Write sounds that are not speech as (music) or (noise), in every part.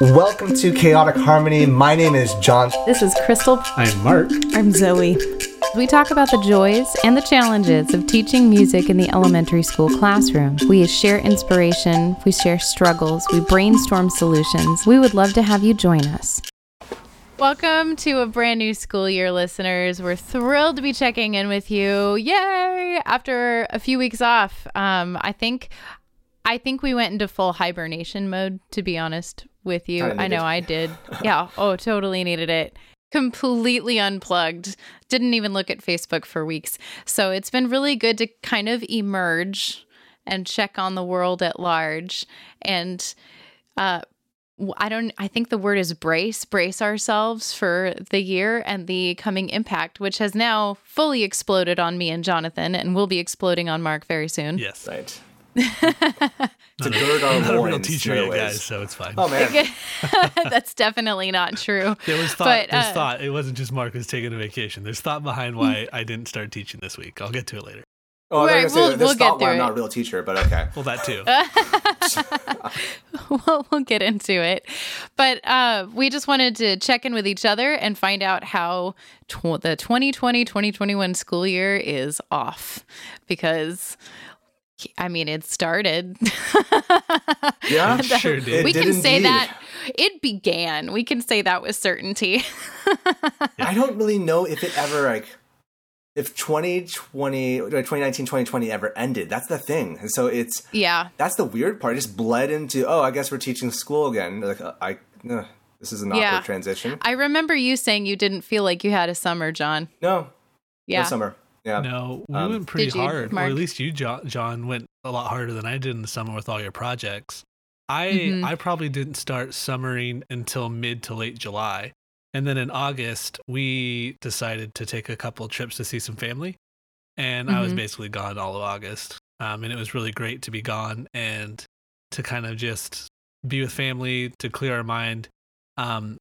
Welcome to Chaotic Harmony. My name is John. This is Crystal. I'm Mark. I'm Zoe. We talk about the joys and the challenges of teaching music in the elementary school classroom. We share inspiration, we share struggles, we brainstorm solutions. We would love to have you join us. Welcome to a brand new school year, listeners. We're thrilled to be checking in with you. Yay! After a few weeks off, um, I think, I think we went into full hibernation mode. To be honest with you, I, I know I (laughs) did. yeah. Oh, totally needed it completely unplugged. Didn't even look at Facebook for weeks. So it's been really good to kind of emerge and check on the world at large. And uh, I don't, I think the word is brace, brace ourselves for the year and the coming impact, which has now fully exploded on me and Jonathan and will be exploding on Mark very soon. Yes. Right. To gird our not a real teacher yet, guys, so it's fine. Oh man, (laughs) that's definitely not true. There was thought. But, uh, there's thought. It wasn't just Mark was taking a vacation. There's thought behind why I didn't start teaching this week. I'll get to it later. Oh, right, we'll, we'll get through I'm not a real teacher, but okay. well, that too. (laughs) we'll, we'll get into it. But uh, we just wanted to check in with each other and find out how tw- the 2020 2021 school year is off because I mean, it started. (laughs) yeah, (laughs) sure did. We it can did say indeed. that it began. We can say that with certainty. I don't really know if it ever like if 2020 2019 2020 ever ended that's the thing and so it's yeah that's the weird part it just bled into oh i guess we're teaching school again like uh, i uh, this is an awkward Yeah. transition i remember you saying you didn't feel like you had a summer john no yeah no summer yeah No, we Um, went pretty you, hard, or at least you, Jo- John, went a lot harder than I did in the summer with all your projects. I Mhm. I probably didn't start summering until mid to late July, and then in August we decided to take a couple trips to see some family, and I was Mhm. basically gone all of August. Um, and it was really great to be gone and to kind of just be with family to clear our mind. Um,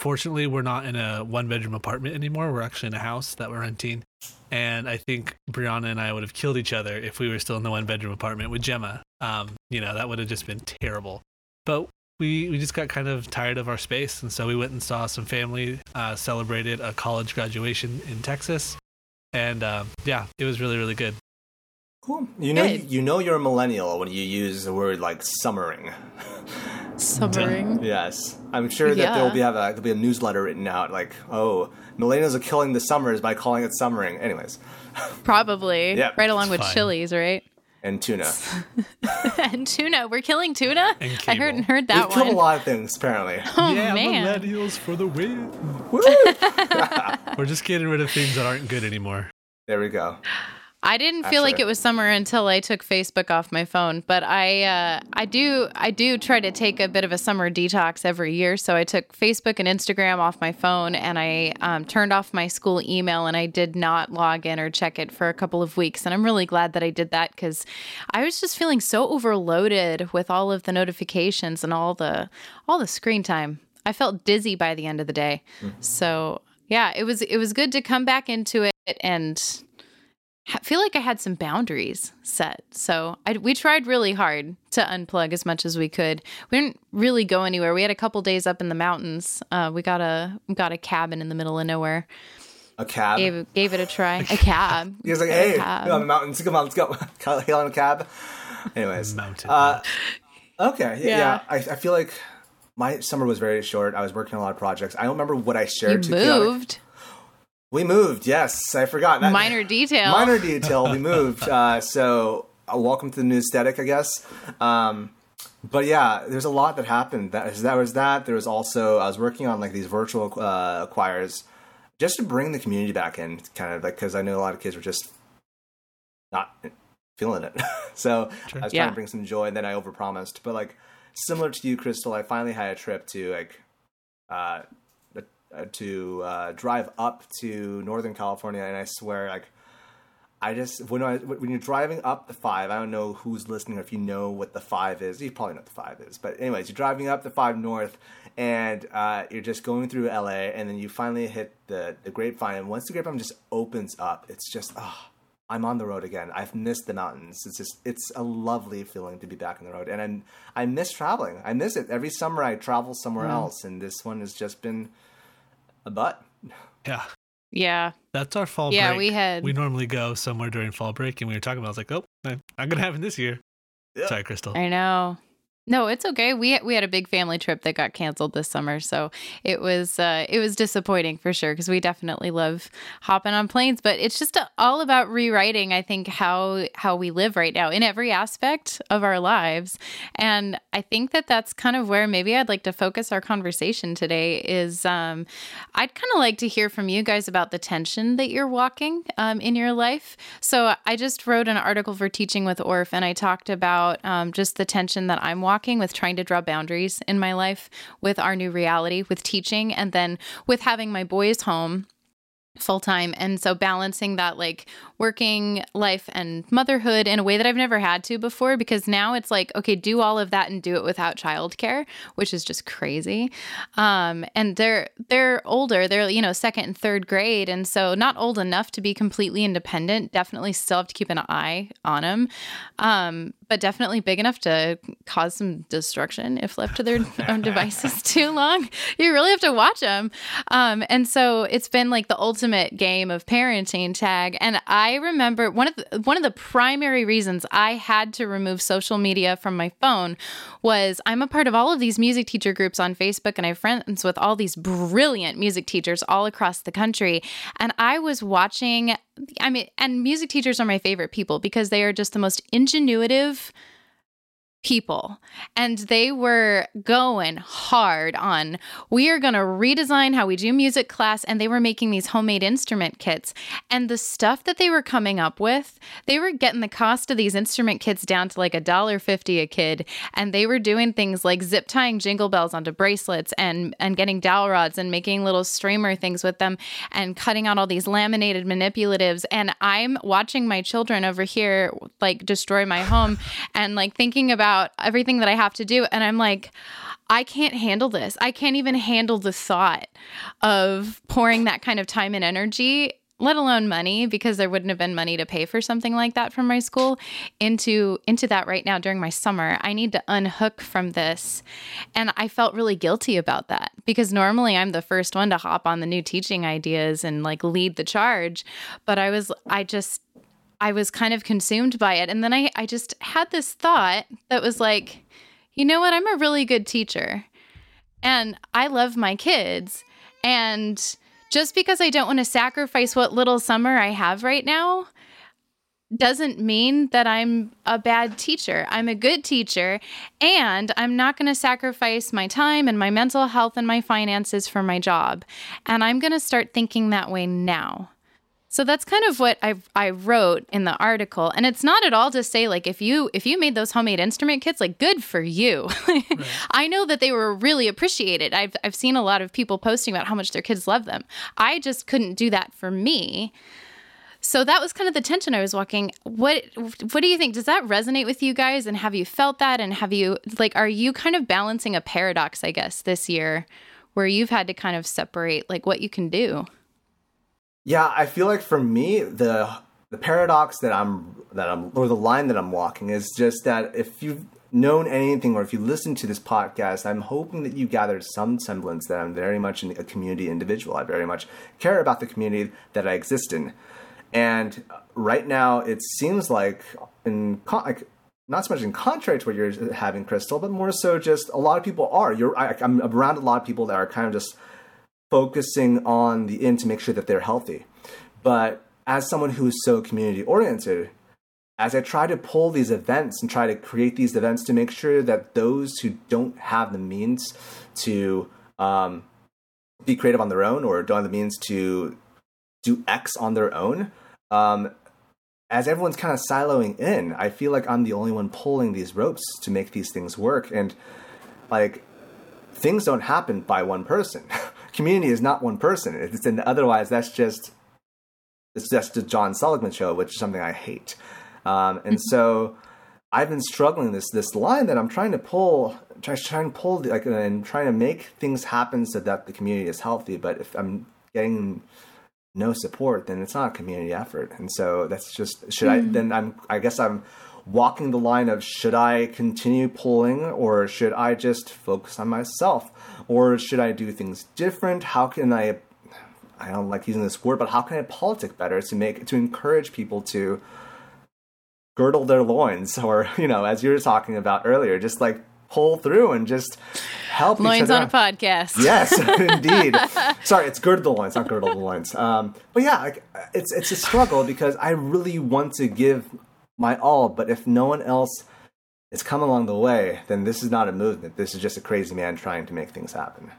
fortunately, we're not in a one bedroom apartment anymore. We're actually in a house that we're renting. And I think Brianna and I would have killed each other if we were still in the one bedroom apartment with Gemma. Um, you know, that would have just been terrible. But we, we just got kind of tired of our space. And so we went and saw some family, uh, celebrated a college graduation in Texas. And um, yeah, it was really, really good. Cool. You know Good. you know you're a millennial when you use the word like summering. Summering? (laughs) Yes. I'm sure that there'll be have a there'll be a newsletter written out like oh millennials are killing the summers by calling it summering. Anyways. (laughs) Probably. Yeah, right along it's with fine. chilies right? And tuna. (laughs) And tuna. We're killing tuna? And i heard cable. heard that we've killed a lot of things apparently. Oh yeah, man. millennials for the win. We're just getting rid of things that aren't good anymore. there we go I didn't feel like it was summer until I took Facebook off my phone, but I uh, I do I do try to take a bit of a summer detox every year. So I took Facebook and Instagram off my phone, and I um, turned off my school email, and I did not log in or check it for a couple of weeks. And I'm really glad that I did that because I was just feeling so overloaded with all of the notifications and all the all the screen time. I felt dizzy by the end of the day. So yeah, it was it was good to come back into it and feel like I had some boundaries set. So I, we tried really hard to unplug as much as we could. We didn't really go anywhere. We had a couple days up in the mountains. Uh, we got a got a cabin in the middle of nowhere. a cab Gave gave it a try. (laughs) A cab. (laughs) He was like, A "Hey, cab. go on the mountains. Come on, let's go. (laughs) Hail on a cab." Anyways, Mountain. uh, okay, yeah, Yeah. yeah. I, I feel like my summer was very short. I was working on a lot of projects. I don't remember what I you shared. to Chaotic- moved. We moved. Yes, I forgot. That- Minor detail. Minor detail. We moved. Uh, so, uh, welcome to the new aesthetic, I guess. Um, but yeah, there's a lot that happened. That that was that. There was also I was working on like these virtual uh, choirs just to bring the community back in, kind of like because I know a lot of kids were just not feeling it. (laughs) so I was Yeah. trying to bring some joy, and then I overpromised. But like similar to you, Crystal, I finally had a trip to like uh, to uh, drive up to Northern California, and I swear, like, I just when I when you're driving up the five, I don't know who's listening or if you know what the five is. You probably know what the five is, but anyways, you're driving up the five north, and uh, you're just going through LA, and then you finally hit the the grapevine, and once the grapevine just opens up, it's just ah. I'm on the road again. I've missed the mountains. It's just it's a lovely feeling to be back on the road, and I'm I miss traveling. I miss it every summer. I travel somewhere mm. else, and this one has just been a butt. Yeah. Yeah. That's our fall yeah, break. we had. We normally go somewhere during fall break, and we were talking about. I was like, oh, I'm gonna have it this year. Yeah. Sorry, Crystal. I know. No, it's okay. We we had a big family trip that got canceled this summer, so it was uh, it was disappointing for sure because we definitely love hopping on planes. But it's just all about rewriting. I think how how we live right now in every aspect of our lives, and I think that that's kind of where maybe I'd like to focus our conversation today. Is um, I'd kind of like to hear from you guys about the tension that you're walking um, in your life. So I just wrote an article for Teaching with Orff, and I talked about um, just the tension that I'm walking walking, with trying to draw boundaries in my life, with our new reality, with teaching, and then with having my boys home full time. And so balancing that like working life and motherhood in a way that I've never had to before because now it's like, okay, do all of that and do it without childcare, which is just crazy. Um, and they're they're older, they're you know, second and third grade. And so not old enough to be completely independent. Definitely still have to keep an eye on them. Um, but definitely big enough to cause some destruction if left to their own (laughs) devices too long. You really have to watch them. Um, and so it's been like the ultimate game of parenting tag. And I remember one of the, one of the primary reasons I had to remove social media from my phone was I'm a part of all of these music teacher groups on Facebook, and I have friends with all these brilliant music teachers all across the country. And I was watching I mean, and music teachers are my favorite people because they are just the most ingenuitive people and they were going hard on we are going to redesign how we do music class and they were making these homemade instrument kits. And the stuff that they were coming up with they were getting the cost of these instrument kits down to like a dollar 50 a kid and they were doing things like zip tying jingle bells onto bracelets and and getting dowel rods and making little streamer things with them and cutting out all these laminated manipulatives. And i'm watching my children over here like destroy my home and like thinking about about everything that I have to do. And I'm like, I can't handle this. I can't even handle the thought of pouring that kind of time and energy let alone money because there wouldn't have been money to pay for something like that from my school into into that right now during my summer i need to unhook from this and i felt really guilty about that because normally i'm the first one to hop on the new teaching ideas and like lead the charge but i was i just I was kind of consumed by it. And then I, I just had this thought that was like, you know what? I'm a really good teacher and I love my kids. And just because I don't want to sacrifice what little summer I have right now doesn't mean that I'm a bad teacher. I'm a good teacher, and I'm not going to sacrifice my time and my mental health and my finances for my job. And I'm going to start thinking that way now. So that's kind of what I I wrote in the article, and it's not at all to say like if you if you made those homemade instrument kits, like good for you. (laughs) right. I know that they were really appreciated. I've I've seen a lot of people posting about how much their kids love them. I just couldn't do that for me. So that was kind of the tension I was walking. What what do you think? Does that resonate with you guys? And have you felt that? And have you like are you kind of balancing a paradox? I guess this year, where you've had to kind of separate like what you can do. Yeah, I feel like for me the the paradox that I'm that I'm or the line that I'm walking is just that if you've known anything or if you listen to this podcast, I'm hoping that you gathered some semblance that I'm very much a community individual. I very much care about the community that I exist in. And right now, it seems like, in like, not so much in contrary to what you're having, Crystal, but more so just a lot of people are. You're, I, I'm around a lot of people that are kind of just focusing on the in to make sure that they're healthy. But as someone who is so community oriented, as I try to pull these events and try to create these events to make sure that those who don't have the means to um, be creative on their own or don't have the means to do X on their own, um, as everyone's kind of siloing in, I feel like I'm the only one pulling these ropes to make these things work. And like, things don't happen by one person. (laughs) community is not one person. It's and otherwise that's just it's just a John Seligman show, which is something I hate. Um, and mm-hmm. so I've been struggling this this line that I'm trying to pull, try, trying to pull like and trying to make things happen so that the community is healthy. But if I'm getting no support, then it's not a community effort. And so that's just should I then I'm I guess I'm walking the line of should I continue pulling or should I just focus on myself or should I do things different? How can I I don't like using this word, but how can I politic better to make to encourage people to girdle their loins (laughs) or you know as you were talking about earlier just like pull through and just help each Loins on a podcast. Yes, (laughs) indeed. Sorry, it's girdle the loins, not girdle the loins. Um, but yeah, like, it's it's a struggle because I really want to give my all, but if no one else is come along the way, then this is not a movement. This is just a crazy man trying to make things happen.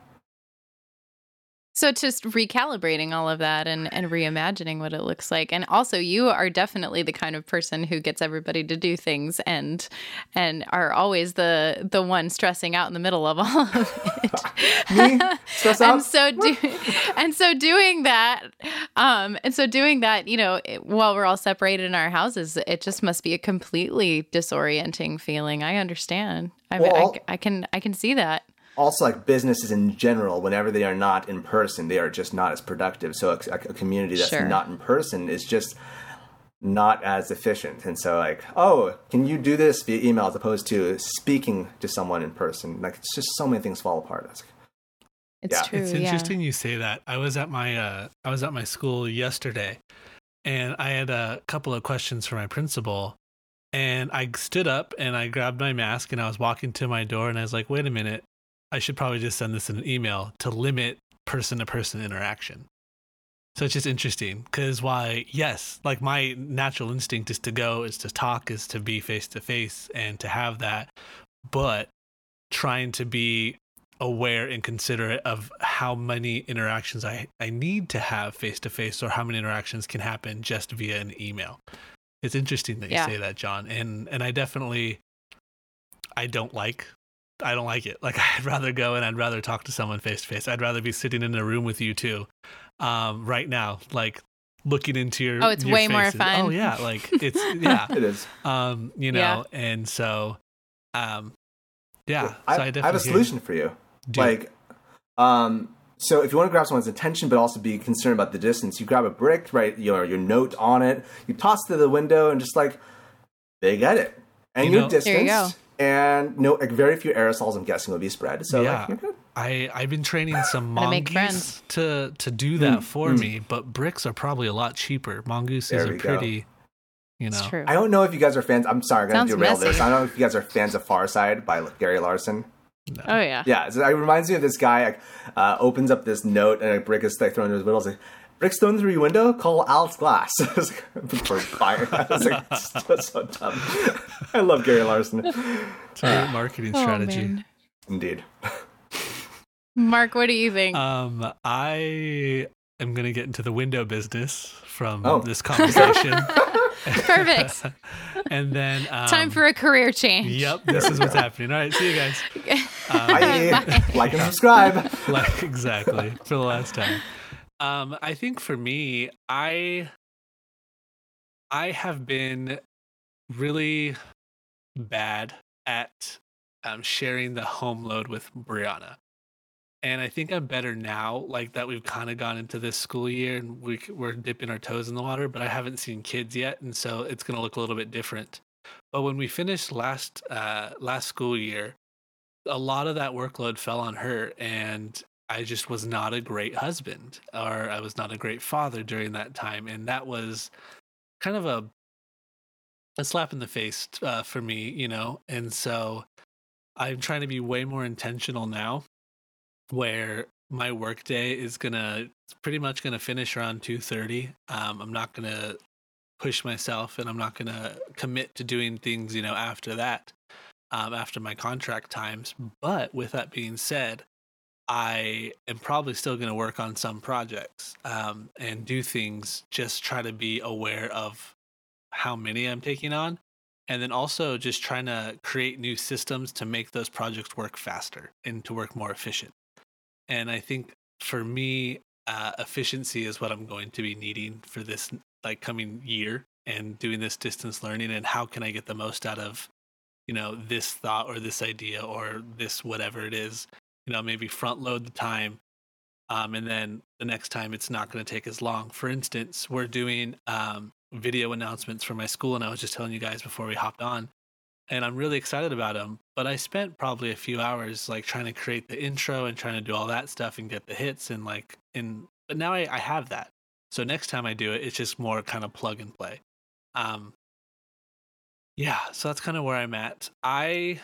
So it's just recalibrating all of that and, and reimagining what it looks like. And also you are definitely the kind of person who gets everybody to do things and and are always the the one stressing out in the middle of all of it. (laughs) Me stress (laughs) out. and so do, (laughs) and so doing that um and so doing that you know it- while we're all separated in our houses it just must be a completely disorienting feeling i understand I, Well- I, I can i can see that also like businesses in general whenever they are not in person they are just not as productive so a, a community that's Sure. not in person is just not as efficient and so like oh can you do this via email as opposed to speaking to someone in person like it's just so many things fall apart It's like, it's Yeah. true It's yeah. interesting you say that. I was at my uh, I was at my school yesterday, and I had a couple of questions for my principal. And I stood up and I grabbed my mask and I was walking to my door and I was like, wait a minute, I should probably just send this in an email to limit person to person interaction. So it's just interesting because why, yes, like my natural instinct is to go, is to talk, is to be face to face and to have that. But trying to be aware and considerate of how many interactions I, I need to have face to face or how many interactions can happen just via an email. It's interesting that you Yeah. say that, John. And and I definitely I don't like I don't like it. Like (laughs) I'd rather go and I'd rather talk to someone face to face. I'd rather be sitting in a room with you too, um right now, like looking into your Oh, it's your way more fun. Oh yeah, like it's (laughs) yeah. it is Um, you know, Yeah. and so um yeah, I, so I I definitely have a hear- solution for you do- like um so if you want to grab someone's attention but also be concerned about the distance you grab a brick write your your note on it you toss it to the window and just like they get it and You you are know- distanced There you go. And no like very few aerosols i'm guessing will be spread so Yeah. like I I've been training (laughs) some Gonna make mongoose to to do that Mm, for mm. me, but bricks are probably a lot cheaper. Mongoose There is a go. pretty, you know. true i don't know if you guys are fans i'm sorry i'm gonna Sounds derail messy. this i don't know if you guys are fans of far side by gary larson oh yeah yeah so it reminds me of this guy like uh, opens up this note and a brick is like thrown into his middle. It's like, Brick's thrown through your window. Call Alex Glass (laughs) I for fire. I was like, (laughs) it's just so dumb. (laughs) I love Gary Larson. It's a great marketing Oh, strategy. man. Indeed. mark what do you think um, I am gonna get into the window business from Oh. this conversation. Perfect. and then um, time for a career change Yep, this is we what's go. happening. All right, see you guys. Um, Bye. like and subscribe. like exactly for the last time. Um, I think for me, I I have been really bad at um, sharing the home load with Brianna, and I think I'm better now. Like that, we've kind of gone into this school year and we, we're dipping our toes in the water, but I haven't seen kids yet, and so it's going to look a little bit different. But when we finished last uh, last school year, a lot of that workload fell on her and I just was not a great husband or I was not a great father during that time and that was kind of a a slap in the face uh, for me, you know. And so I'm trying to be way more intentional now where my workday is to pretty much to finish around 2:30. Um I'm not to push myself and I'm not to commit to doing things, you know, after that um, after my contract times. But with that being said, I am probably still going to work on some projects um, and do things, just try to be aware of how many I'm taking on. And then also just trying to create new systems to make those projects work faster and to work more efficient. And I think for me, uh, efficiency is what I'm going to be needing for this like coming year and doing this distance learning and how can I get the most out of you know this thought or this idea or this whatever it is you know maybe front load the time Um, and then the next time it's not going to take as long. For instance, we're doing um, video announcements for my school, and I was just telling you guys before we hopped on, and I'm really excited about them. But I spent probably a few hours like trying to create the intro and trying to do all that stuff and get the hits and like and but now I, I have that. So next time I do it, it's just more kind of plug and play. Um, yeah, so that's kind of where I'm at. I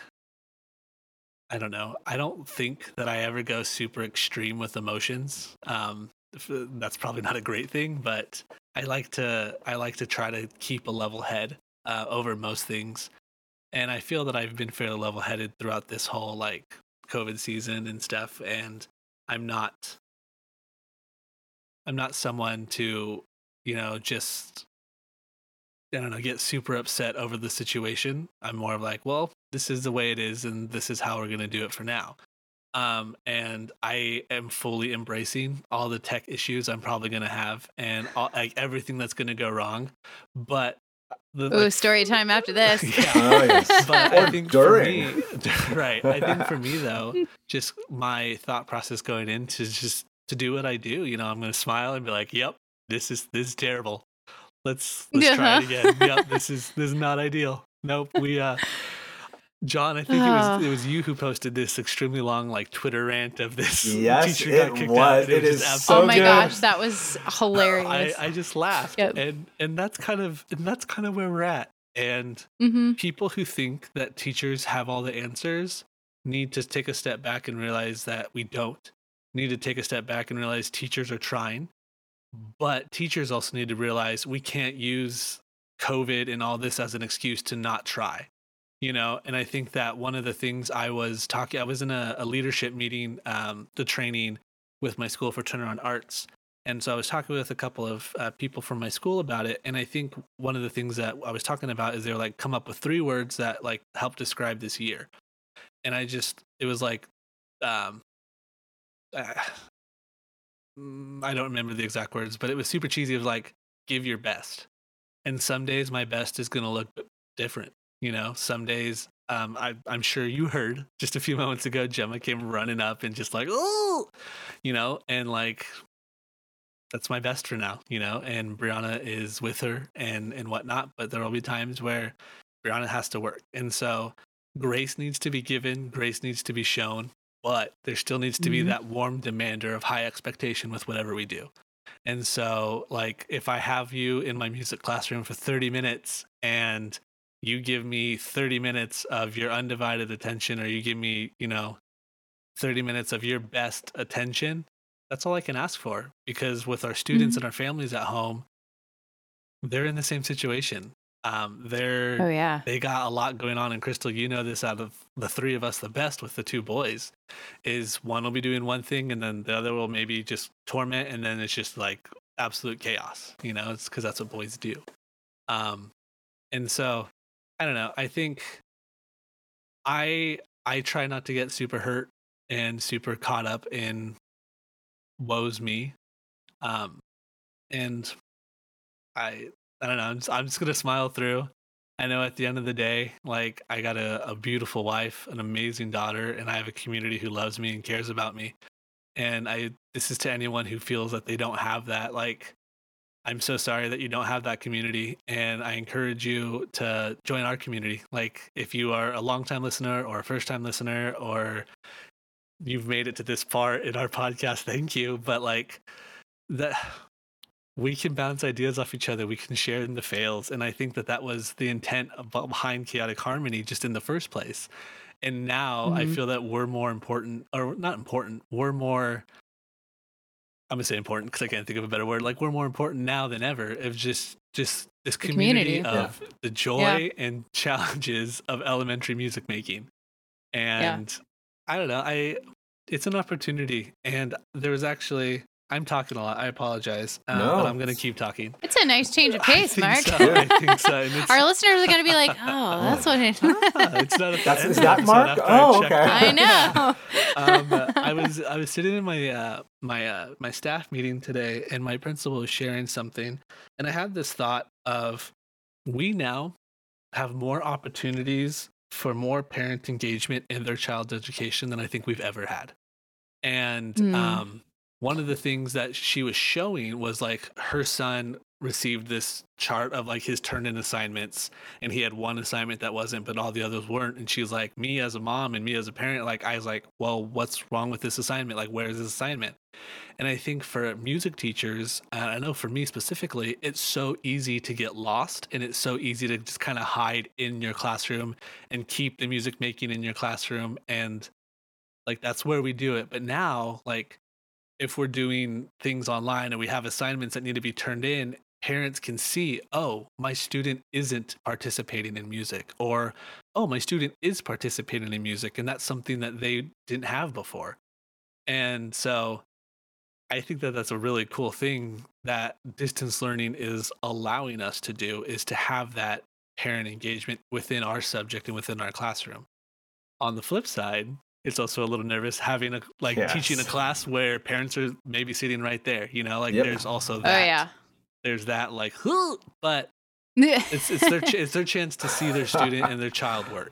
I don't know. I don't think that I ever go super extreme with emotions. Um, that's probably not a great thing, but I like to I like to try to keep a level head uh, over most things, and I feel that I've been fairly level headed throughout this whole like COVID season and stuff, and I'm not I'm not someone to you know just I don't know, get super upset over the situation. I'm more of like, well, this is the way it is, and this is how we're going to do it for now. Um, and I am fully embracing all the tech issues I'm probably going to have and all, like everything that's going to go wrong. But the, Ooh, like, story time after (laughs) this. yeah. Yes. But or I think during. for me, right. I think for me though, just my thought process going into just to do what I do, you know, I'm going to smile and be like, "Yep, this is this is terrible. Let's let's try it (laughs) again. yep, this is this is not ideal. Nope, we uh John, I think it was it was you who posted this extremely long like Twitter rant of this yes, teacher got kicked was. out. It, it is so Oh my good. gosh, that was hilarious. I, I just laughed. Yep. And and that's kind of and that's kind of where we're at. And mm-hmm. people who think that teachers have all the answers need to take a step back and realize that we don't. Need to take a step back and realize teachers are trying. But teachers also need to realize we can't use COVID and all this as an excuse to not try you know? And i think that one of the things i was talking i was in a, a leadership meeting um, the training with my school for turnaround arts. And so i was talking with a couple of uh, people from my school about it. And i think one of the things that i was talking about is they're like come up with three words that like help describe this year. And i just it was like um uh, i don't remember the exact words but it was super cheesy of like give your best. And some days my best is going to look different you know, some days, um, I, I'm sure you heard just a few (laughs) moments ago, Gemma came running up and just like, oh, you know, and like, that's my best for now, you know, and Brianna is with her and, and whatnot, but there will be times where Brianna has to work. And so grace needs to be given, grace needs to be shown, but there still needs to be mm-hmm. that warm demander of high expectation with whatever we do. And so, like, if I have you in my music classroom for 30 minutes and you give me 30 minutes of your undivided attention or you give me, you know, 30 minutes of your best attention, that's all I can ask for because with our students mm-hmm. and our families at home, they're in the same situation. Um, they're oh yeah, they got a lot going on. And Crystal, you know this out of the three of us, the best with the two boys is one will be doing one thing, and then the other will maybe just torment, and then it's just like absolute chaos. You know, it's because that's what boys do. Um, and so I don't know. I think I I try not to get super hurt and super caught up in woes me. Um and I I don't know, I'm just, I'm just to smile through. I know at the end of the day, like I got a, a beautiful wife, an amazing daughter, and I have a community who loves me and cares about me. And I this is to anyone who feels that they don't have that like I'm so sorry that you don't have that community. And I encourage you to join our community. Like, if you are a long-time listener or a first time listener, or you've made it to this part in our (laughs) podcast, thank you. But like, that we can bounce ideas off each other. We can share in the fails. And I think that that was the intent behind Chaotic Harmony just in the first place. And now mm-hmm. I feel that we're more important, or not important, we're more I'm gonna say important because I can't think of a better word. Like we're more important now than ever of just just this community, community, of yeah. the joy yeah. and (laughs) challenges of elementary music making. And yeah. I don't know, I it's an opportunity. And there was actually I'm talking a lot. I apologize, um, no. but I'm going to keep talking. It's a nice change of pace, Mark. So. I think so. Our listeners are going to be like, "Oh, (laughs) that's what it." ah, it's not. (laughs) That's, is that Mark? Oh, okay. I know. (laughs) um, uh, I was I was sitting in my uh, my uh, my staff meeting today, and my principal was sharing something, and I had this thought of, we now have more opportunities for more parent engagement in their child's education than I think we've ever had, and mm. um one of the things that she was showing was like her son received this chart of like his turn in assignments and he had one assignment that wasn't but all the others weren't and she's like me as a mom and me as a parent like i was like well what's wrong with this assignment? Like where's this assignment? And i think for music teachers and i know for me specifically it's so easy to get lost and it's so easy to just kind of hide in your classroom and keep the music making in your classroom and like that's where we do it. But now like if we're doing things online and we have assignments that need to be turned in parents can see, oh, my student isn't participating in music, or oh, my student is participating in music, and that's something that they didn't have before. And so I think that that's a really cool thing that distance learning is allowing us to do is to have that parent engagement within our subject and within our classroom. On the flip side, it's also a little nervous having a like yes. teaching a class where parents are maybe sitting right there, you know, like yep. there's also oh, that. Oh yeah there's that like, but (laughs) it's it's their it's their chance to see their (laughs) student and their child work.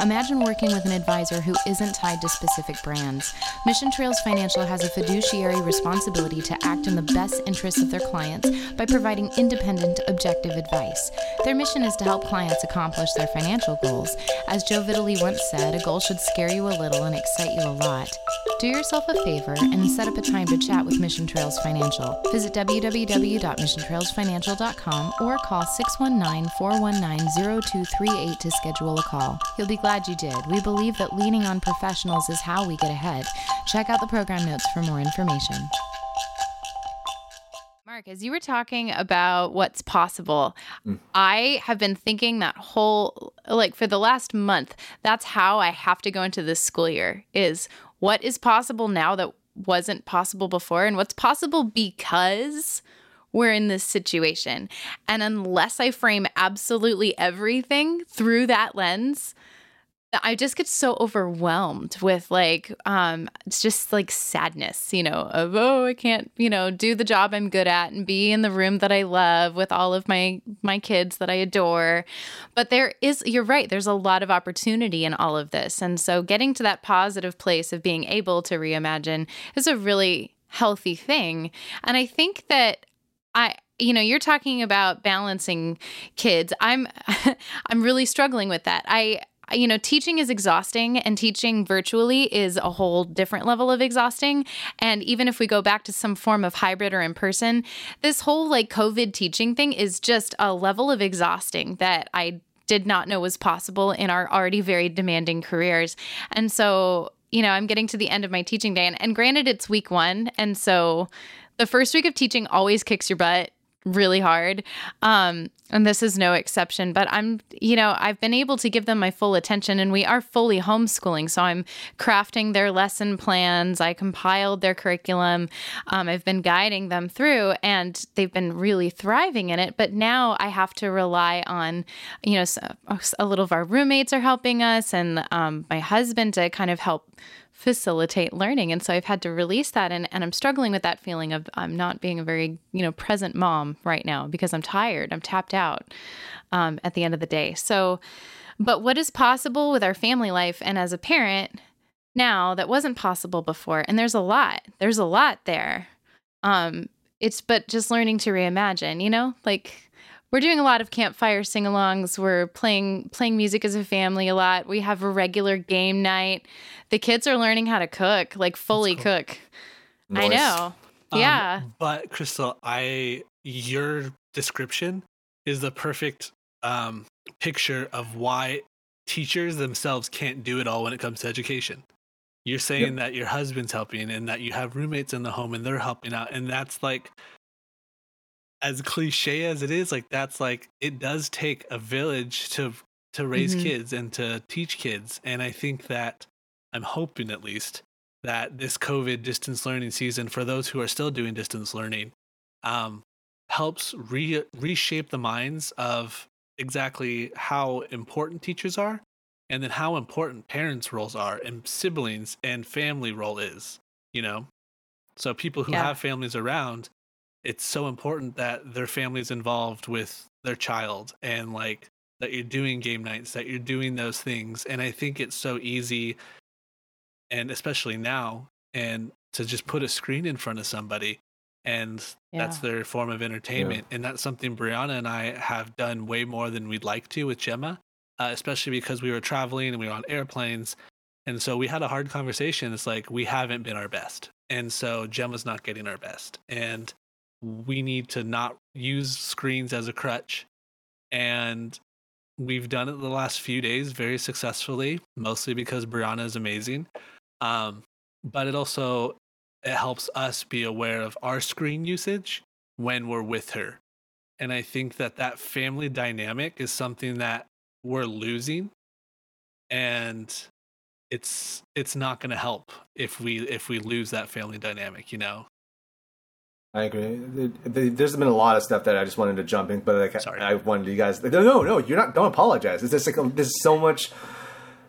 Imagine working with an advisor who isn't tied to specific brands. Mission Trails Financial has a fiduciary responsibility to act in the best interests of their clients by providing independent, objective advice. Their mission is to help clients accomplish their financial goals. As Joe Vitale once said, a goal should scare you a little and excite you a lot. Do yourself a favor and set up a time to chat with Mission Trails Financial. Visit www.missiontrailsfinancial.com or call 619 419 0238 to schedule a call. You'll be glad you did. We believe that leaning on professionals is how we get ahead. Check out the program notes for more information. Mark, as you were talking about what's possible, mm. I have been thinking that whole like for the last month, that's how I have to go into this school year is what is possible now that wasn't possible before and what's possible because we're in this situation. And unless I frame absolutely everything through that lens, I just get so overwhelmed with like um it's just like sadness, you know, of oh, I can't, you know, do the job I'm good at and be in the room that I love with all of my my kids that I adore. But there is you're right, there's a lot of opportunity in all of this. And so getting to that positive place of being able to reimagine is a really healthy thing. And I think that I you know you're talking about balancing kids i'm (laughs) i'm really struggling with that i you know, teaching is exhausting and teaching virtually is a whole different level of exhausting. And even if we go back to some form of hybrid or in person, this whole like COVID teaching thing is just a level of exhausting that I did not know was possible in our already very demanding careers. And so, you know, I'm getting to the end of my teaching day. And, and granted, it's week one. And so the first week of teaching always kicks your butt really hard. Um, and this is no exception, but I'm, you know, I've been able to give them my full attention and we are fully homeschooling. So I'm crafting their lesson plans. I compiled their curriculum. Um, I've been guiding them through and they've been really thriving in it. But now I have to rely on, you know, a little of our roommates are helping us and um, my husband to kind of help facilitate learning. And so I've had to release that and, and I'm struggling with that feeling of I'm not being a very, you know, present mom right now because I'm tired. I'm tapped out um, at the end of the day. So, but what is possible with our family life and as a parent now that wasn't possible before? And there's a lot. There's a lot there. Um, it's but just learning to reimagine, you know, like we're doing a lot of campfire sing-alongs. We're playing playing music as a family a lot. We have a regular game night. The kids are learning how to cook, like fully cool. cook. Nice. I know. Um, yeah. But Crystal, I your description is the perfect um, picture of why teachers themselves can't do it all when it comes to education. You're saying yep. that your husband's helping and that you have roommates in the home and they're helping out. And that's like as cliche as it is, like that's like it does take a village to to raise mm-hmm. kids and to teach kids. And I think that I'm hoping at least that this COVID distance learning season for those who are still doing distance learning um, helps re- reshape the minds of exactly how important teachers are and then how important parents' roles are and siblings and family role is, you know? So people who Yeah. have families around, it's so important that their family's involved with their child and like that you're doing game nights, that you're doing those things. And I think it's so easy and especially now and to just put a screen in front of somebody and that's their form of entertainment. And that's something brianna and i have done way more than we'd like to with gemma uh, especially because we were traveling and we were on airplanes. And so we had a hard conversation. It's like we haven't been our best. And so gemma's not getting our best. And we need to not use screens as a crutch. And we've done it the last few days very successfully mostly because brianna is amazing. Um, but it also it helps us be aware of our screen usage when we're with her. And i think that that family dynamic is something that we're losing. And it's it's not going to help if we if we lose that family dynamic you know I agree. There- there- There's been a lot of stuff that I just wanted to jump in, but like Sorry. I wanted you guys. No, no, no. You're not. Don't apologize. It's just like um, there's so much.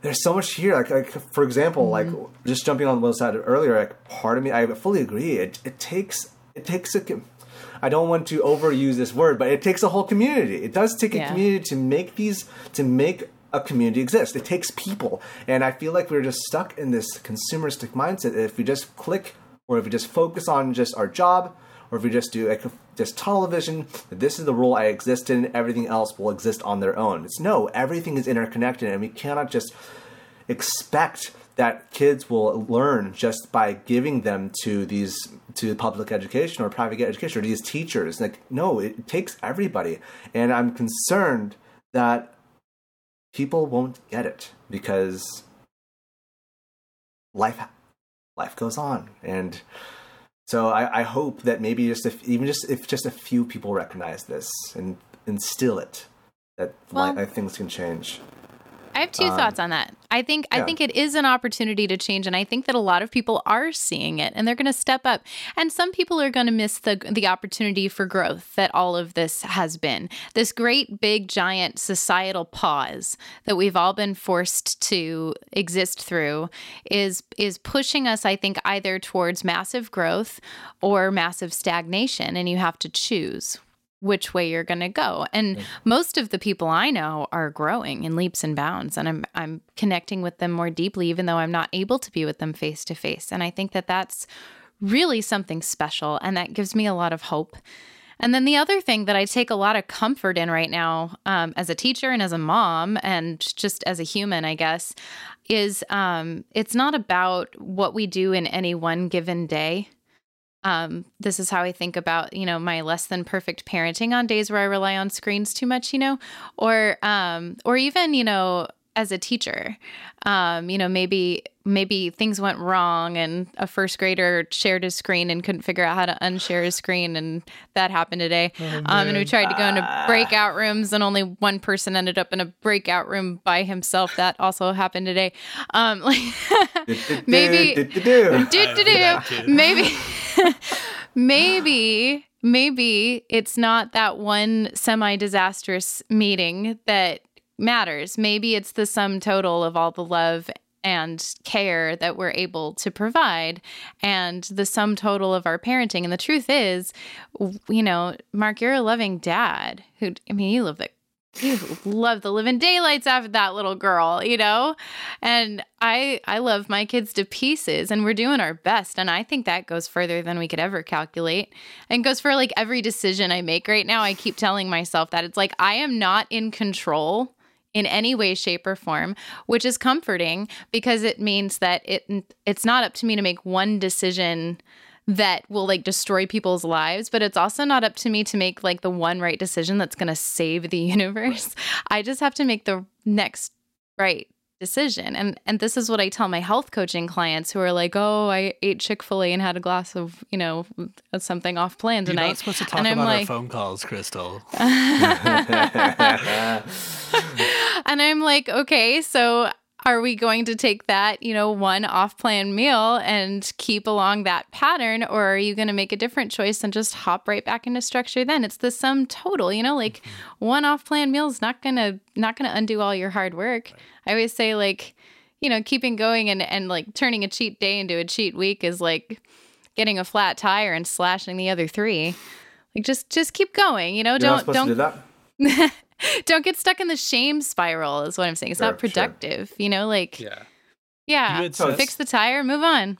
There's so much here. Like, like for example, mm-hmm. like just jumping on what was said earlier. Like, part of me, I fully agree. It it takes it takes a. com- I don't want to overuse this word, but it takes a whole community. It does take a community to make these to make a community exist. It takes people, and I feel like we're just stuck in this consumeristic mindset. If we just click, or if we just focus on just our job, or if we just do just tunnel vision, this is the role I exist in, everything else will exist on their own. It's no, everything is interconnected, and we cannot just expect that kids will learn just by giving them to these to public education or private education or these teachers. Like no it takes everybody. And i'm concerned that people won't get it because life life goes on. And so I, I hope that maybe just if even just if just a few people recognize this and instill it that Well- things can change I have two Um, thoughts on that. I think I think it is an opportunity to change, and I think that a lot of people are seeing it, and they're going to step up. And some people are going to miss the the opportunity for growth that all of this has been. This great, big, giant societal pause that we've all been forced to exist through is is pushing us, I think, either towards massive growth or massive stagnation, and you have to choose which way you're going to go. And most of the people I know are growing in leaps and bounds and I'm I'm connecting with them more deeply even though I'm not able to be with them face to face. And I think that that's really something special and that gives me a lot of hope. And then the other thing that I take a lot of comfort in right now, um, as a teacher and as a mom, and just as a human, I guess, is um, it's not about what we do in any one given day um, this is how I think about, you know, my less than perfect parenting on days where I rely on screens too much, you know, or, um, or even, you know, as a teacher, um, you know, maybe, maybe things went wrong and a first grader shared his screen and couldn't figure out how to unshare his screen. And that happened today. um, and we tried to go into breakout rooms and only one person ended up in a breakout room by himself. That also happened today. Um, like maybe. Maybe, (laughs) (laughs) maybe, maybe it's not that one semi disastrous meeting that matters. Maybe it's the sum total of all the love and care that we're able to provide and the sum total of our parenting. And the truth is, you know, Mark, you're a loving dad who, I mean, you love the you love the living daylights out of that little girl, you know? And I I love my kids to pieces and we're doing our best and I think that goes further than we could ever calculate. And goes for like every decision I make right now. I keep telling myself that it's like I am not in control in any way shape or form, which is comforting because it means that it it's not up to me to make one decision that will like destroy people's lives, but it's also not up to me to make like the one right decision that's going to save the (laughs) universe. I just have to make the next right decision. And and this is what I tell my health coaching clients who are like, "Oh, I ate Chick-fil-A and had a glass of, you know, something off plan tonight." You're tonight." not supposed to talk and about our phone calls, Crystal. (laughs) (laughs) and I'm like, okay, so are we going to take that, you know, one off plan meal and keep along that pattern? Or are you going to make a different choice and just hop right back into structure then? It's the sum total, you know, like mm-hmm. one off plan meal is not going to, not going to undo all your hard work. Right. I always say like, you know, keeping going and, and like turning a cheat day into a cheat week is like getting a flat tire and slashing the other three. Like just, just keep going, you know, You're don't, don't, do (laughs) don't get stuck in the shame spiral is what i'm saying it's sure, not productive sure. you know like yeah yeah so fix the tire move on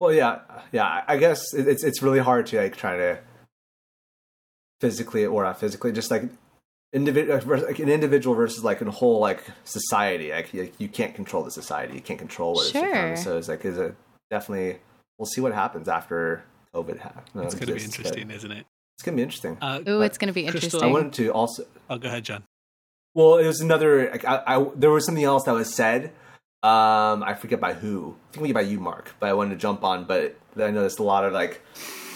well yeah yeah i guess it's it's really hard to like try to physically or not physically just like individual uh, like an individual versus like a whole like society like you, you can't control the society you can't control what sure. it's so it's like is it definitely we'll see what happens after covid happens it's going to be interesting isn't it it's gonna be interesting. Uh, Ooh, it's gonna be interesting. I wanted to also. Oh, go ahead, John. Well, it was another. I, I, there was something else that was said. Um, I forget by who. I think maybe by you, Mark. But I wanted to jump on. But I noticed a lot of like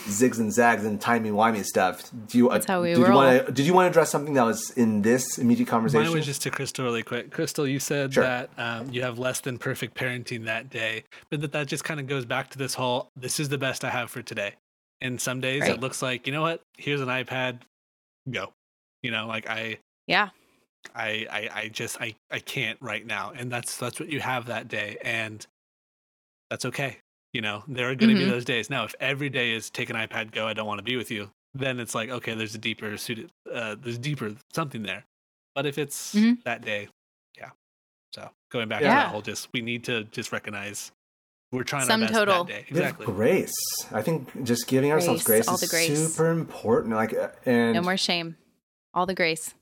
zigs and zags and timey wimey stuff. Do you? That's how we did roll. You wanna, did you want to address something that was in this immediate conversation? Mine was just to Crystal really quick. Crystal, you said sure. that um, you have less than perfect parenting that day, but that that just kind of goes back to this whole "this is the best I have for today." And some days right. it looks like, you know what? Here's an iPad. Go. You know, like I Yeah. I I I just I I can't right now. And that's that's what you have that day and that's okay. You know, there are going to mm-hmm. be those days. Now, if every day is take an iPad, go, I don't want to be with you, then it's like, okay, there's a deeper suited uh there's deeper something there. But if it's mm-hmm. that day, yeah. So, going back yeah. to that whole just we need to just recognize we're trying Sum our best total. that day. Exactly. Grace. I think just giving grace, ourselves grace all is grace. super important. Like, uh, and no more shame. All the grace.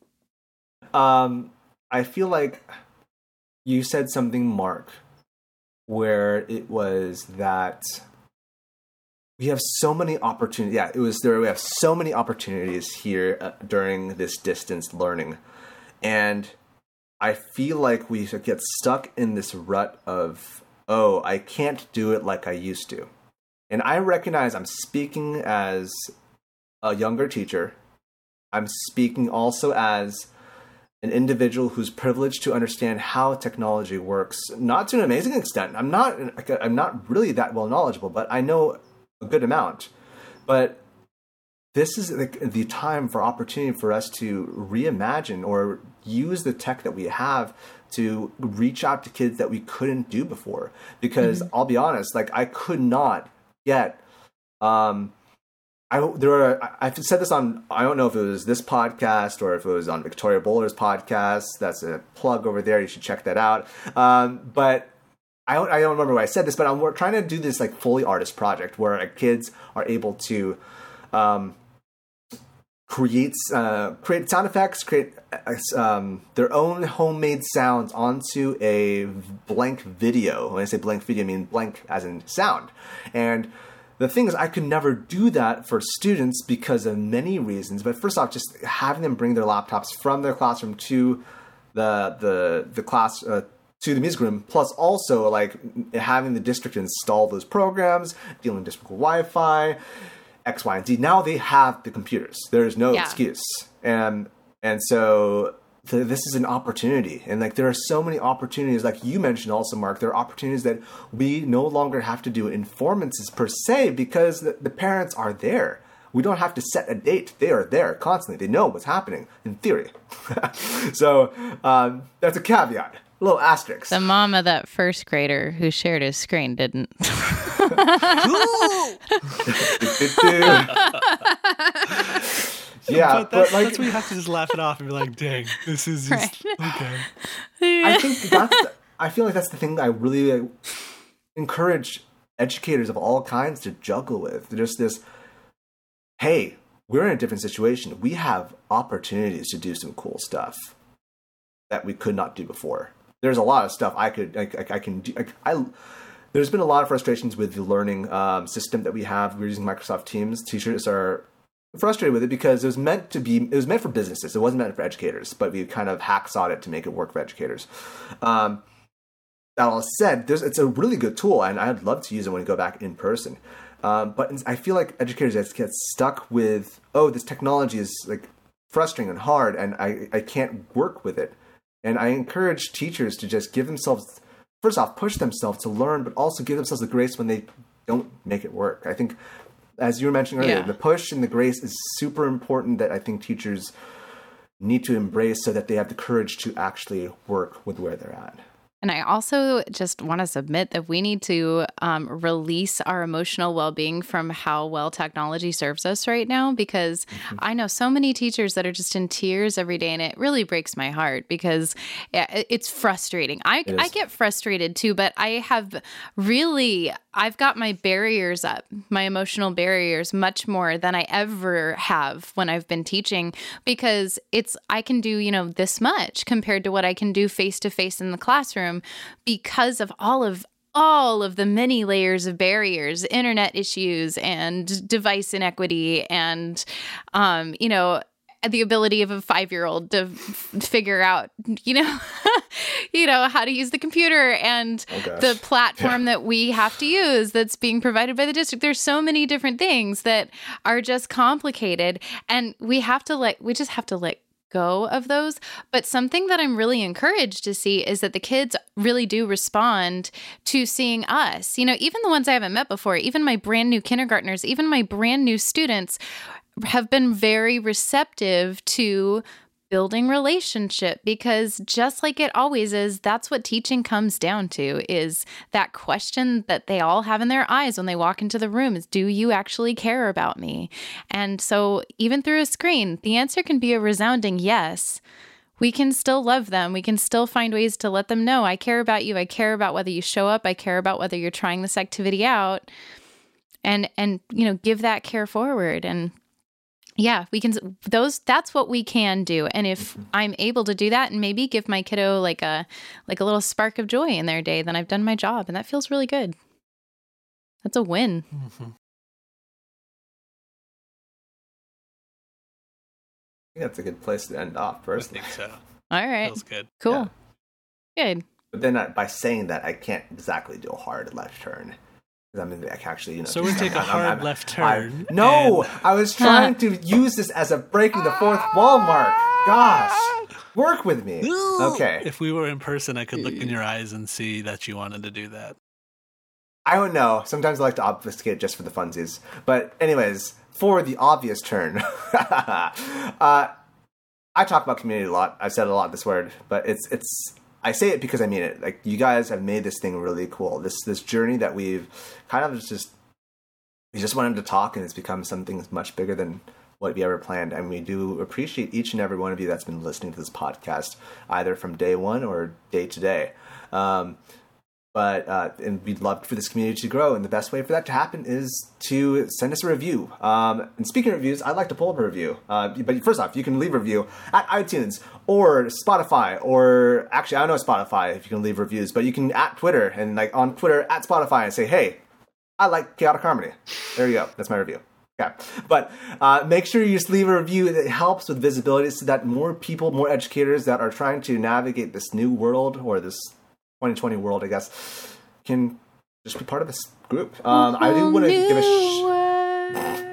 Um, I feel like you said something, Mark, where it was that we have so many opportunities. Yeah, it was there. We have so many opportunities here uh, during this distance learning, and I feel like we get stuck in this rut of oh, I can't do it like I used to. And I recognize I'm speaking as a younger teacher. I'm speaking also as an individual who's privileged to understand how technology works, not to an amazing extent. I'm not I'm not really that well knowledgeable, but I know a good amount. But this is the, the time for opportunity for us to reimagine or use the tech that we have to reach out to kids that we couldn't do before. Because mm-hmm. I'll be honest, like I could not get um I there are I've said this on I don't know if it was this podcast or if it was on Victoria Bowler's podcast. That's a plug over there. You should check that out. Um, but I don't, I don't remember why I said this, but I'm, we're trying to do this like fully artist project where kids are able to um, create uh, create sound effects, create uh, um, their own homemade sounds onto a blank video. When I say blank video, I mean blank as in sound. And the thing is, I could never do that for students because of many reasons. But first off, just having them bring their laptops from their classroom to the the the class. Uh, to the music room, plus also like having the district install those programs, dealing with district Wi-Fi, X, Y, and Z. Now they have the computers. There is no yeah. excuse. And and so th- this is an opportunity. And like there are so many opportunities, like you mentioned also, Mark, there are opportunities that we no longer have to do informances per se because the, the parents are there. We don't have to set a date. They are there constantly. They know what's happening in theory. (laughs) so um, that's a caveat little asterisk. The mom of that first grader who shared his screen didn't. (laughs) yeah, but, that's, but like, that's where you have to just laugh it off and be like, "Dang, this is just right. (laughs) okay." I think that's. The, I feel like that's the thing that I really like, encourage educators of all kinds to juggle with. Just this, hey, we're in a different situation. We have opportunities to do some cool stuff that we could not do before there's a lot of stuff I could I, I, I can do. I, I, there's been a lot of frustrations with the learning um, system that we have. We're using Microsoft Teams. Teachers are frustrated with it because it was meant to be it was meant for businesses. It wasn't meant for educators, but we kind of hacksawed it to make it work for educators. Um, that all said, it's a really good tool, and I'd love to use it when we go back in person. Um, but I feel like educators get stuck with, oh, this technology is like frustrating and hard, and I, I can't work with it. And I encourage teachers to just give themselves first off push themselves to learn, but also give themselves the grace when they don't make it work. I think, as you were mentioning earlier, Yeah. the push and the grace is super important. That I think teachers need to embrace so that they have the courage to actually work with where they're at. And I also just want to submit that we need to um, release our emotional well being from how well technology serves us right now. Because I know so many teachers that are just in tears every day, and it really breaks my heart because it's frustrating. I, It I get frustrated too, but I have really, I've got my barriers up, my emotional barriers much more than I ever have when I've been teaching because it's, I can do, you know, this much compared to what I can do face to face in the classroom because of all of all of the many layers of barriers internet issues and device inequity and um you know the ability of a five year old to f- figure out you know (laughs) you know how to use the computer and Oh, the platform that we have to use that's being provided by the district there's so many different things that are just complicated and we have to let we just have to let go of those. But something that I'm really encouraged to see is that the kids really do respond to seeing us. You know, even the ones I haven't met before, even my brand new kindergartners, even my brand new students have been very receptive to building relationship because just like it always is that's what teaching comes down to is that question that they all have in their eyes when they walk into the room is do you actually care about me? And so even through a screen the answer can be a resounding yes. We can still love them. We can still find ways to let them know i care about you. I care about whether you show up. I care about whether you're trying this activity out. And and you know give that care forward. And yeah we can those that's what we can do and if i'm able to do that and maybe give my kiddo like a like a little spark of joy in their day then i've done my job and that feels really good that's a win mm-hmm. I think that's a good place to end off, I personally. think so. (laughs) all right Feels good. cool good But then I, by saying that, I can't exactly do a hard left turn. I'm I can actually, you know. So we take a something. I'm- hard I'm- left I- turn. no, and- I was trying to use this as a breaking the fourth wall mark. Gosh, work with me. Okay. If we were in person, I could look in your (laughs) eyes and see that you wanted to do that. I don't know. Sometimes I like to obfuscate just for the funsies. But anyways, for the obvious turn, (laughs) uh, I talk about community a lot. I've said a lot this word, but it's it's. I say it because I mean it. Like you guys have made this thing really cool. This this journey that we've kind of just we just wanted to talk, and it's become something much bigger than what we ever planned. And we do appreciate each and every one of you that's been listening to this podcast, either from day one or day to day. Um, but uh, and we'd love for this community to grow and the best way for that to happen is to send us a review. Um, and speaking of reviews i'd like to pull up a review. Uh, but first off you can leave a review at itunes or spotify or actually i don't know spotify if you can leave reviews but you can at twitter and like on twitter at spotify and say hey i like chaotic harmony. There you go. That's my review. Okay. But uh, make sure you just leave a review that helps with visibility so that more people, more educators that are trying to navigate this new world or this 2020 world, I guess, can just be part of this group. Um, I do want to give a. Sh-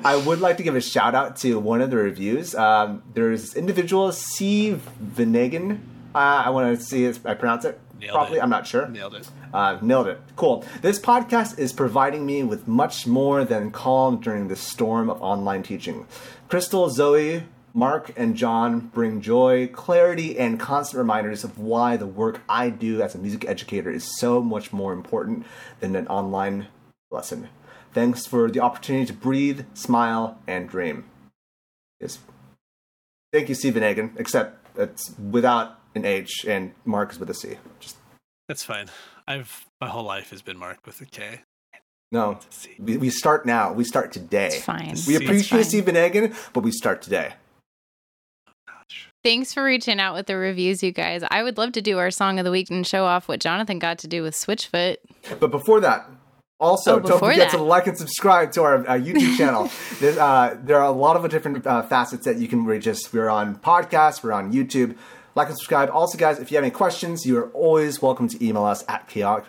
(laughs) I would like to give a shout out to one of the reviews. Um, there's this individual, C. Venegan. Uh, I want to see if I pronounce it Nailed properly. it. I'm not sure. Nailed it. Uh, nailed it. Cool. This podcast is providing me with much more than calm during the storm of online teaching. Crystal, Zoe, Mark, and John bring joy, clarity, and constant reminders of why the work I do as a music educator is so much more important than an online lesson. Thanks for the opportunity to breathe, smile, and dream. Yes. Thank you, Stephen Hagen, except it's without an H and Mark is with a C. Just That's fine. I've my whole life has been marked with a K. no. We, we start now. We start today. It's fine. We It's appreciate fine. Stephen Hagen, but we start today. Gosh. Thanks for reaching out with the reviews, you guys. I would love to do our song of the week and show off what Jonathan got to do with Switchfoot. But before that, also Oh, don't forget that. to like and subscribe to our uh, YouTube (laughs) channel. Uh, there are a lot of different uh, facets that you can reach us. We're on podcasts. We're on YouTube. Like and subscribe. Also, guys, if you have any questions, you are always welcome to email us at chaotic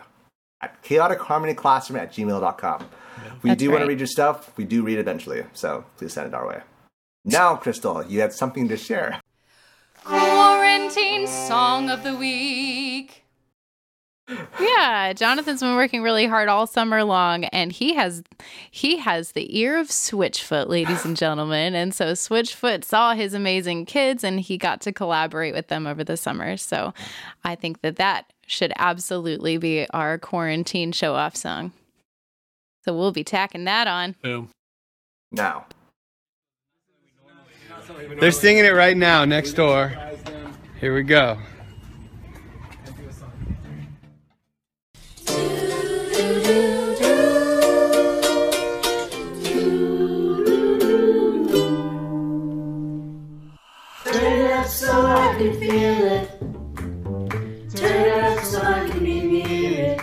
at chaoticharmonyclassroom at gmail.com. We That's do want to read your stuff. We do read eventually, so please send it our way. Now, Crystal, you had something to share. Quarantine song of the week. Yeah, Jonathan's been working really hard all summer long and he has he has the ear of Switchfoot, ladies and gentlemen. And so Switchfoot saw his amazing kids and he got to collaborate with them over the summer. So I think that that should absolutely be our quarantine show off song. So we'll be tacking that on. Boom. Now. They're singing it right now next door. Here we go. Turn it up so I can feel it. Turn it up so I can be near it.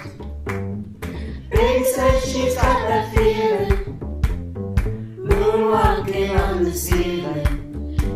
Baby says she's got that feeling. Moonwalking on the ceiling.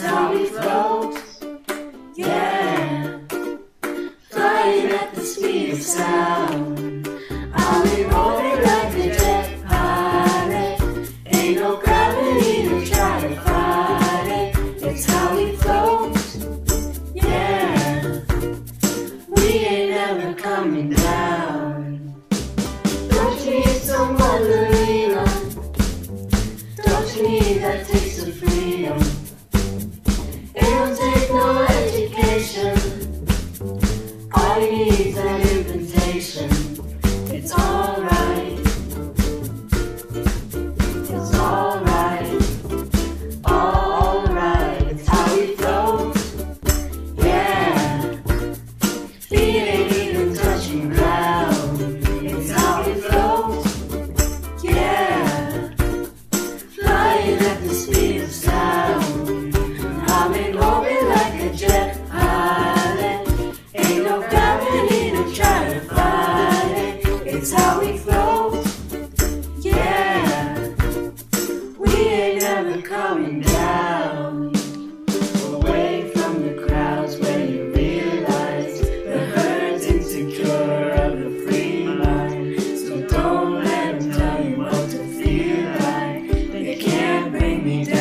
How we float. Me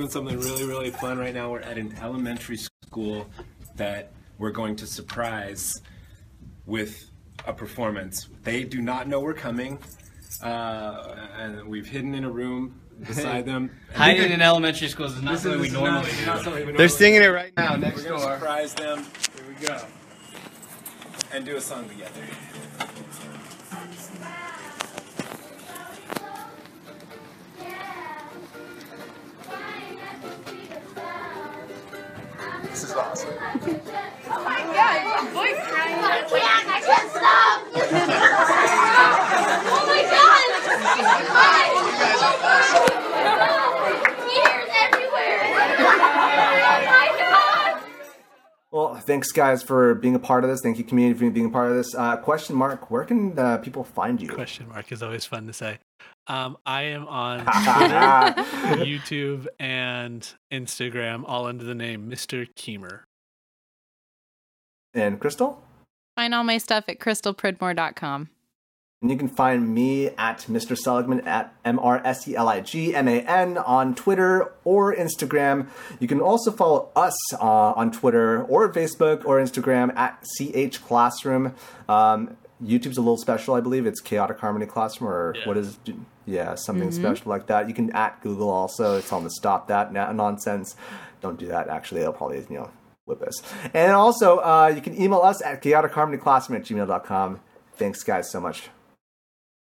doing something really, really fun right now. We're at an elementary school that we're going to surprise with a performance. They do not know we're coming, uh, and we've hidden in a room beside them. (laughs) Hiding in elementary schools is not This is, something we normally not, do. not something we They're normally singing do. it right now next We're gonna surprise them. Here we go. And do a song together. Is awesome. Oh my god, crying. I can't, I can't stop. Well, thanks guys for being a part of this. Thank you, community, for being a part of this. Uh, question mark: Where can uh, people find you? Question mark is always fun to say. Um, I am on (laughs) Twitter, (laughs) YouTube, and Instagram, all under the name Mr. Keemer. And Crystal. Find all my stuff at crystalpridmore.com. And you can find me at Mr. Seligman at M R S E L I G M A N on Twitter or Instagram. You can also follow us uh, on Twitter or Facebook or Instagram at CH Classroom. Um, YouTube's a little special, I believe. It's Chaotic Harmony Classroom, or Yeah. what is, yeah, something special like that. You can at Google also. It's on the stop that na- nonsense. Don't do that. Actually, they'll probably you know whip us. And also, uh, you can email us at chaoticharmonyclassroom at gmail.com. Thanks, guys, so much.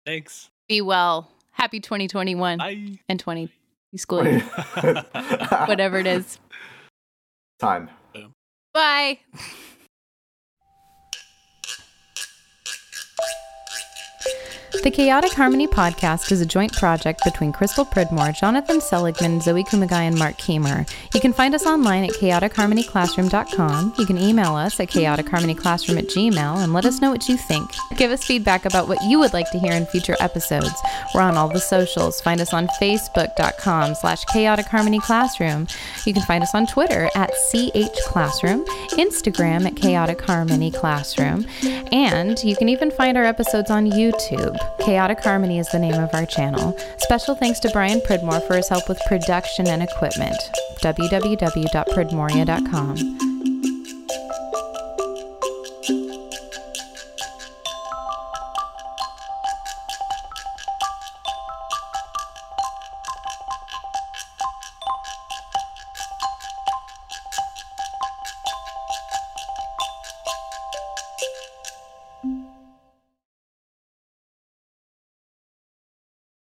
Thanks. Be well. Happy 2021 Bye. and 20 school year, (laughs) whatever it is. Time. Bye. The Chaotic Harmony podcast is a joint project between Crystal Pridmore, Jonathan Seligman, Zoe Kumagai, and Mark Keemer. You can find us online at chaoticharmonyclassroom.com. You can email us at chaoticharmonyclassroom at gmail and let us know what you think. Give us feedback about what you would like to hear in future episodes. We're on all the socials. Find us on facebook.com slash chaotic harmony classroom. You can find us on Twitter at CH Classroom, Instagram at Chaotic Harmony Classroom, and you can even find our episodes on Chaotic Harmony is the name of our channel. Special thanks to Brian Pridmore for his help with production and equipment. www.pridmoria.com.